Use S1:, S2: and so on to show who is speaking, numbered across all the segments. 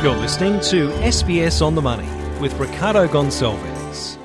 S1: You're listening to SBS on the Money with Ricardo Gonçalves.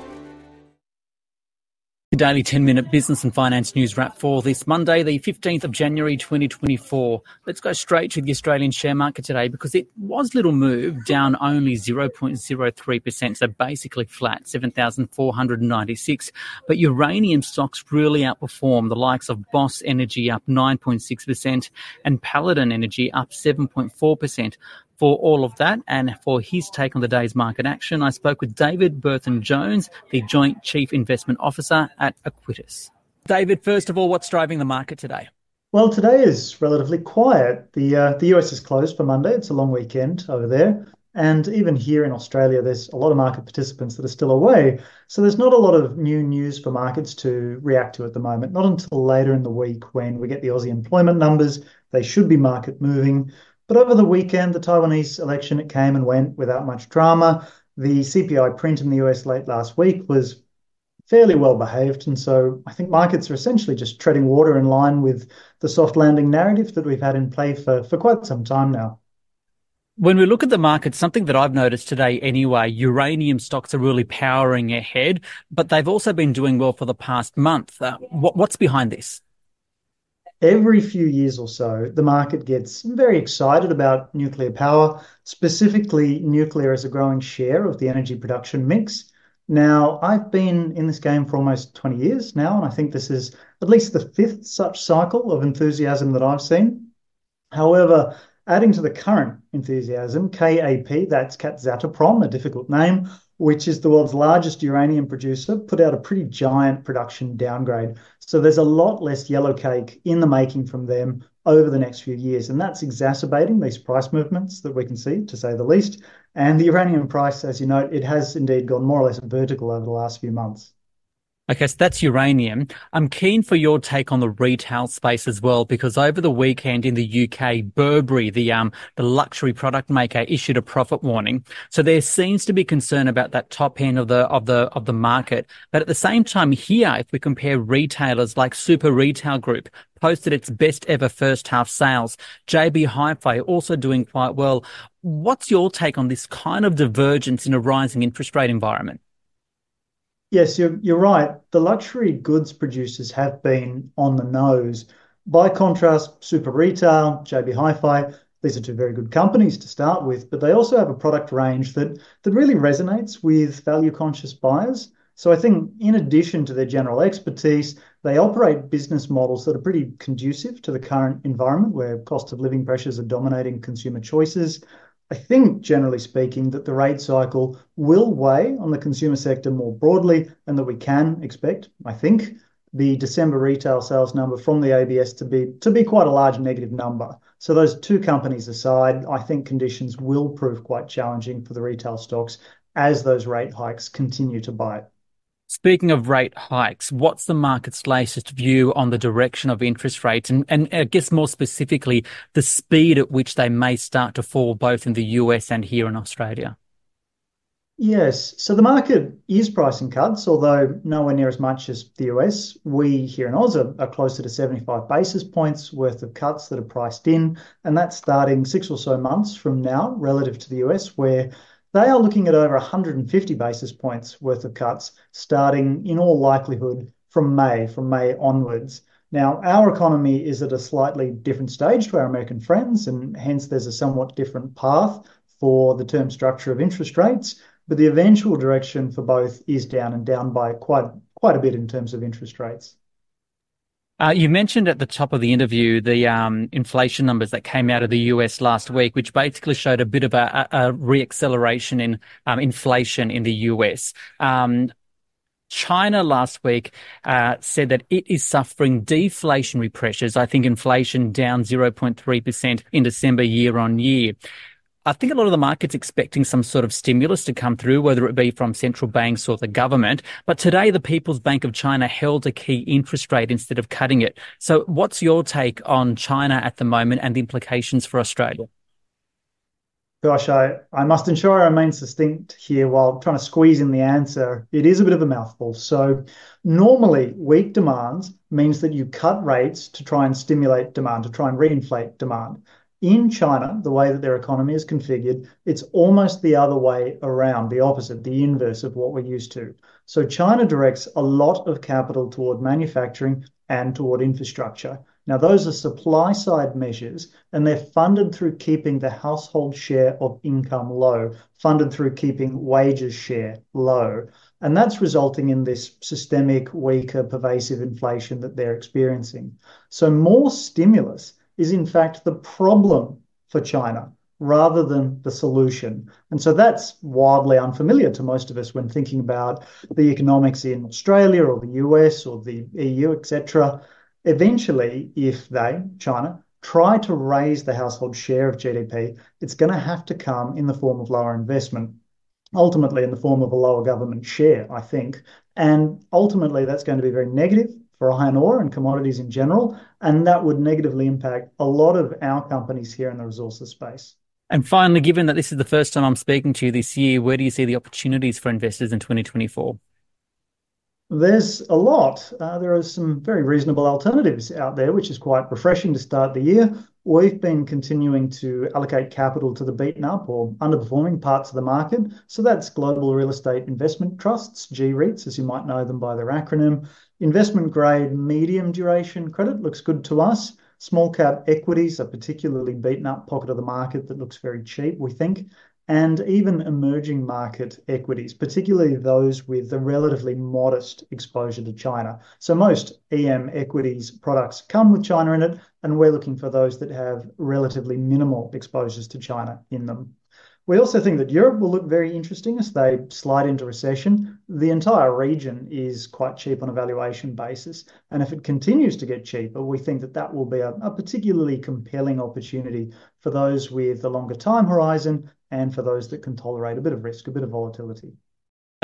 S2: The daily 10 minute business and finance news wrap for this Monday, the 15th of January 2024. Let's go straight to the Australian share market today because it was little move, down only 0.03%, so basically flat, 7,496. But uranium stocks really outperformed the likes of Boss Energy up 9.6% and Paladin Energy up 7.4%. For all of that and for his take on the day's market action, I spoke with David Berthon Jones, the Joint Chief Investment Officer at Aequitas. David, first of all, what's driving the market today?
S3: Well, today is relatively quiet. The uh, the US is closed for Monday. It's a long weekend over there. And even here in Australia, there's a lot of market participants that are still away. So there's not a lot of new news for markets to react to at the moment, not until later in the week when we get the Aussie employment numbers. They should be market moving. But over the weekend, the Taiwanese election, it came and went without much drama. The CPI print in the US late last week was fairly well behaved. And so I think markets are essentially just treading water in line with the soft landing narrative that we've had in play for, for quite some time now.
S2: When we look at the market, something that I've noticed today anyway, uranium stocks are really powering ahead, but they've also been doing well for the past month. Uh, what, what's behind this?
S3: Every few years or so, the market gets very excited about nuclear power, specifically nuclear as a growing share of the energy production mix. Now, I've been in this game for almost 20 years now, and I think this is at least the fifth such cycle of enthusiasm that I've seen. However, adding to the current enthusiasm, KAP, that's Kazatomprom, a difficult name, which is the world's largest uranium producer, put out a pretty giant production downgrade. So there's a lot less yellow cake in the making from them over the next few years. And that's exacerbating these price movements that we can see, to say the least. And the uranium price, as you note, it has indeed gone more or less vertical over the last few months.
S2: Okay, so that's uranium. I'm keen for your take on the retail space as well, because over the weekend in the UK, Burberry, the um the luxury product maker, issued a profit warning. So there seems to be concern about that top end of the of the of the market. But at the same time, here, if we compare retailers like Super Retail Group, posted its best ever first half sales. JB Hi-Fi also doing quite well. What's your take on this kind of divergence in a rising interest rate environment?
S3: Yes, you're, you're right. The luxury goods producers have been on the nose. By contrast, Super Retail, JB Hi-Fi, these are two very good companies to start with, but they also have a product range that that really resonates with value-conscious buyers. So I think in addition to their general expertise, they operate business models that are pretty conducive to the current environment where cost of living pressures are dominating consumer choices. I think, generally speaking, that the rate cycle will weigh on the consumer sector more broadly, and that we can expect, I think, the December retail sales number from the ABS to be quite a large negative number. So those two companies aside, I think conditions will prove quite challenging for the retail stocks as those rate hikes continue to bite.
S2: Speaking of rate hikes, what's the market's latest view on the direction of interest rates and, and I guess more specifically, the speed at which they may start to fall both in the US and here in Australia?
S3: Yes. So the market is pricing cuts, although nowhere near as much as the US. We here in Oz are, are closer to 75 basis points worth of cuts that are priced in, and that's starting six or so months from now relative to the US, where they are looking at over 150 basis points worth of cuts starting in all likelihood from May, from May onwards. Now, our economy is at a slightly different stage to our American friends, and hence there's a somewhat different path for the term structure of interest rates. But the eventual direction for both is down and down by quite quite a bit in terms of interest rates.
S2: Uh, you mentioned at the top of the interview the um, inflation numbers that came out of the US last week, which basically showed a bit of a, a reacceleration in um, inflation in the US. Um, China last week uh, said that it is suffering deflationary pressures. I think inflation down 0.3% in December year on year. I think a lot of the market's expecting some sort of stimulus to come through, whether it be from central banks or the government. But today, the People's Bank of China held a key interest rate instead of cutting it. So, what's your take on China at the moment and the implications for Australia?
S3: Gosh, I, I must ensure I remain succinct here while trying to squeeze in the answer. It is a bit of a mouthful. So, normally, weak demand means that you cut rates to try and stimulate demand, to try and reinflate demand In China, the way that their economy is configured, it's almost the other way around, the opposite, the inverse of what we're used to. So China directs a lot of capital toward manufacturing and toward infrastructure. Now, those are supply side measures, and they're funded through keeping the household share of income low, funded through keeping wages share low. And that's resulting in this systemic, weaker, pervasive inflation that they're experiencing. So, more stimulus is in fact the problem for China rather than the solution. And so that's wildly unfamiliar to most of us when thinking about the economics in Australia or the US or the EU, etc. Eventually, if they, China, try to raise the household share of GDP, it's going to have to come in the form of lower investment, ultimately in the form of a lower government share, I think. And ultimately, that's going to be very negative for iron ore and commodities in general, and that would negatively impact a lot of our companies here in the resources space.
S2: And finally, given that this is the first time I'm speaking to you this year, where do you see the opportunities for investors in 2024?
S3: There's a lot. Uh, there are some very reasonable alternatives out there, which is quite refreshing to start the year. We've been continuing to allocate capital to the beaten up or underperforming parts of the market. So that's global real estate investment trusts, G-REITs, as you might know them by their acronym. Investment grade medium duration credit looks good to us. Small cap equities, a particularly beaten up pocket of the market that looks very cheap, we think and even emerging market equities, particularly those with a relatively modest exposure to China. So most EM equities products come with China in it, and we're looking for those that have relatively minimal exposures to China in them. We also think that Europe will look very interesting as they slide into recession. The entire region is quite cheap on a valuation basis, and if it continues to get cheaper, we think that that will be a, a particularly compelling opportunity for those with a longer time horizon and for those that can tolerate a bit of risk, a bit of volatility.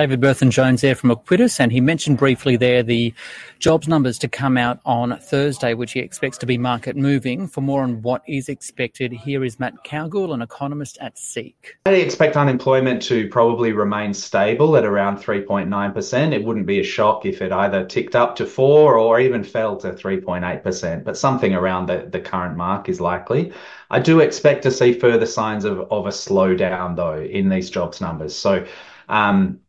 S2: David Berthon Jones there from Aequitas, and he mentioned briefly there the jobs numbers to come out on Thursday, which he expects to be market moving. For more on what is expected, here is Matt Cowgill, an economist at Seek.
S4: I expect unemployment to probably remain stable at around 3.9%. It wouldn't be a shock if it either ticked up to 4 or even fell to 3.8%, but something around the, the current mark is likely. I do expect to see further signs of, of a slowdown, though, in these jobs numbers. So, um,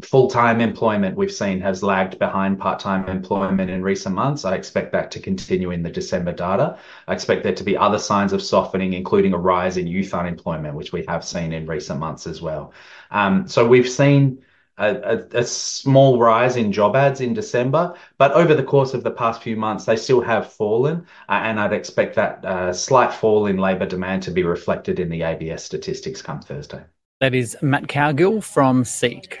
S4: full-time employment we've seen has lagged behind part-time employment in recent months. I expect that to continue in the December data. I expect there to be other signs of softening, including a rise in youth unemployment, which we have seen in recent months as well. Um, so we've seen a, a, a, small rise in job ads in December, but over the course of the past few months, they still have fallen, uh, and I'd expect that uh, slight fall in labour demand to be reflected in the ABS statistics come Thursday.
S2: That is Matt Cowgill from Seek.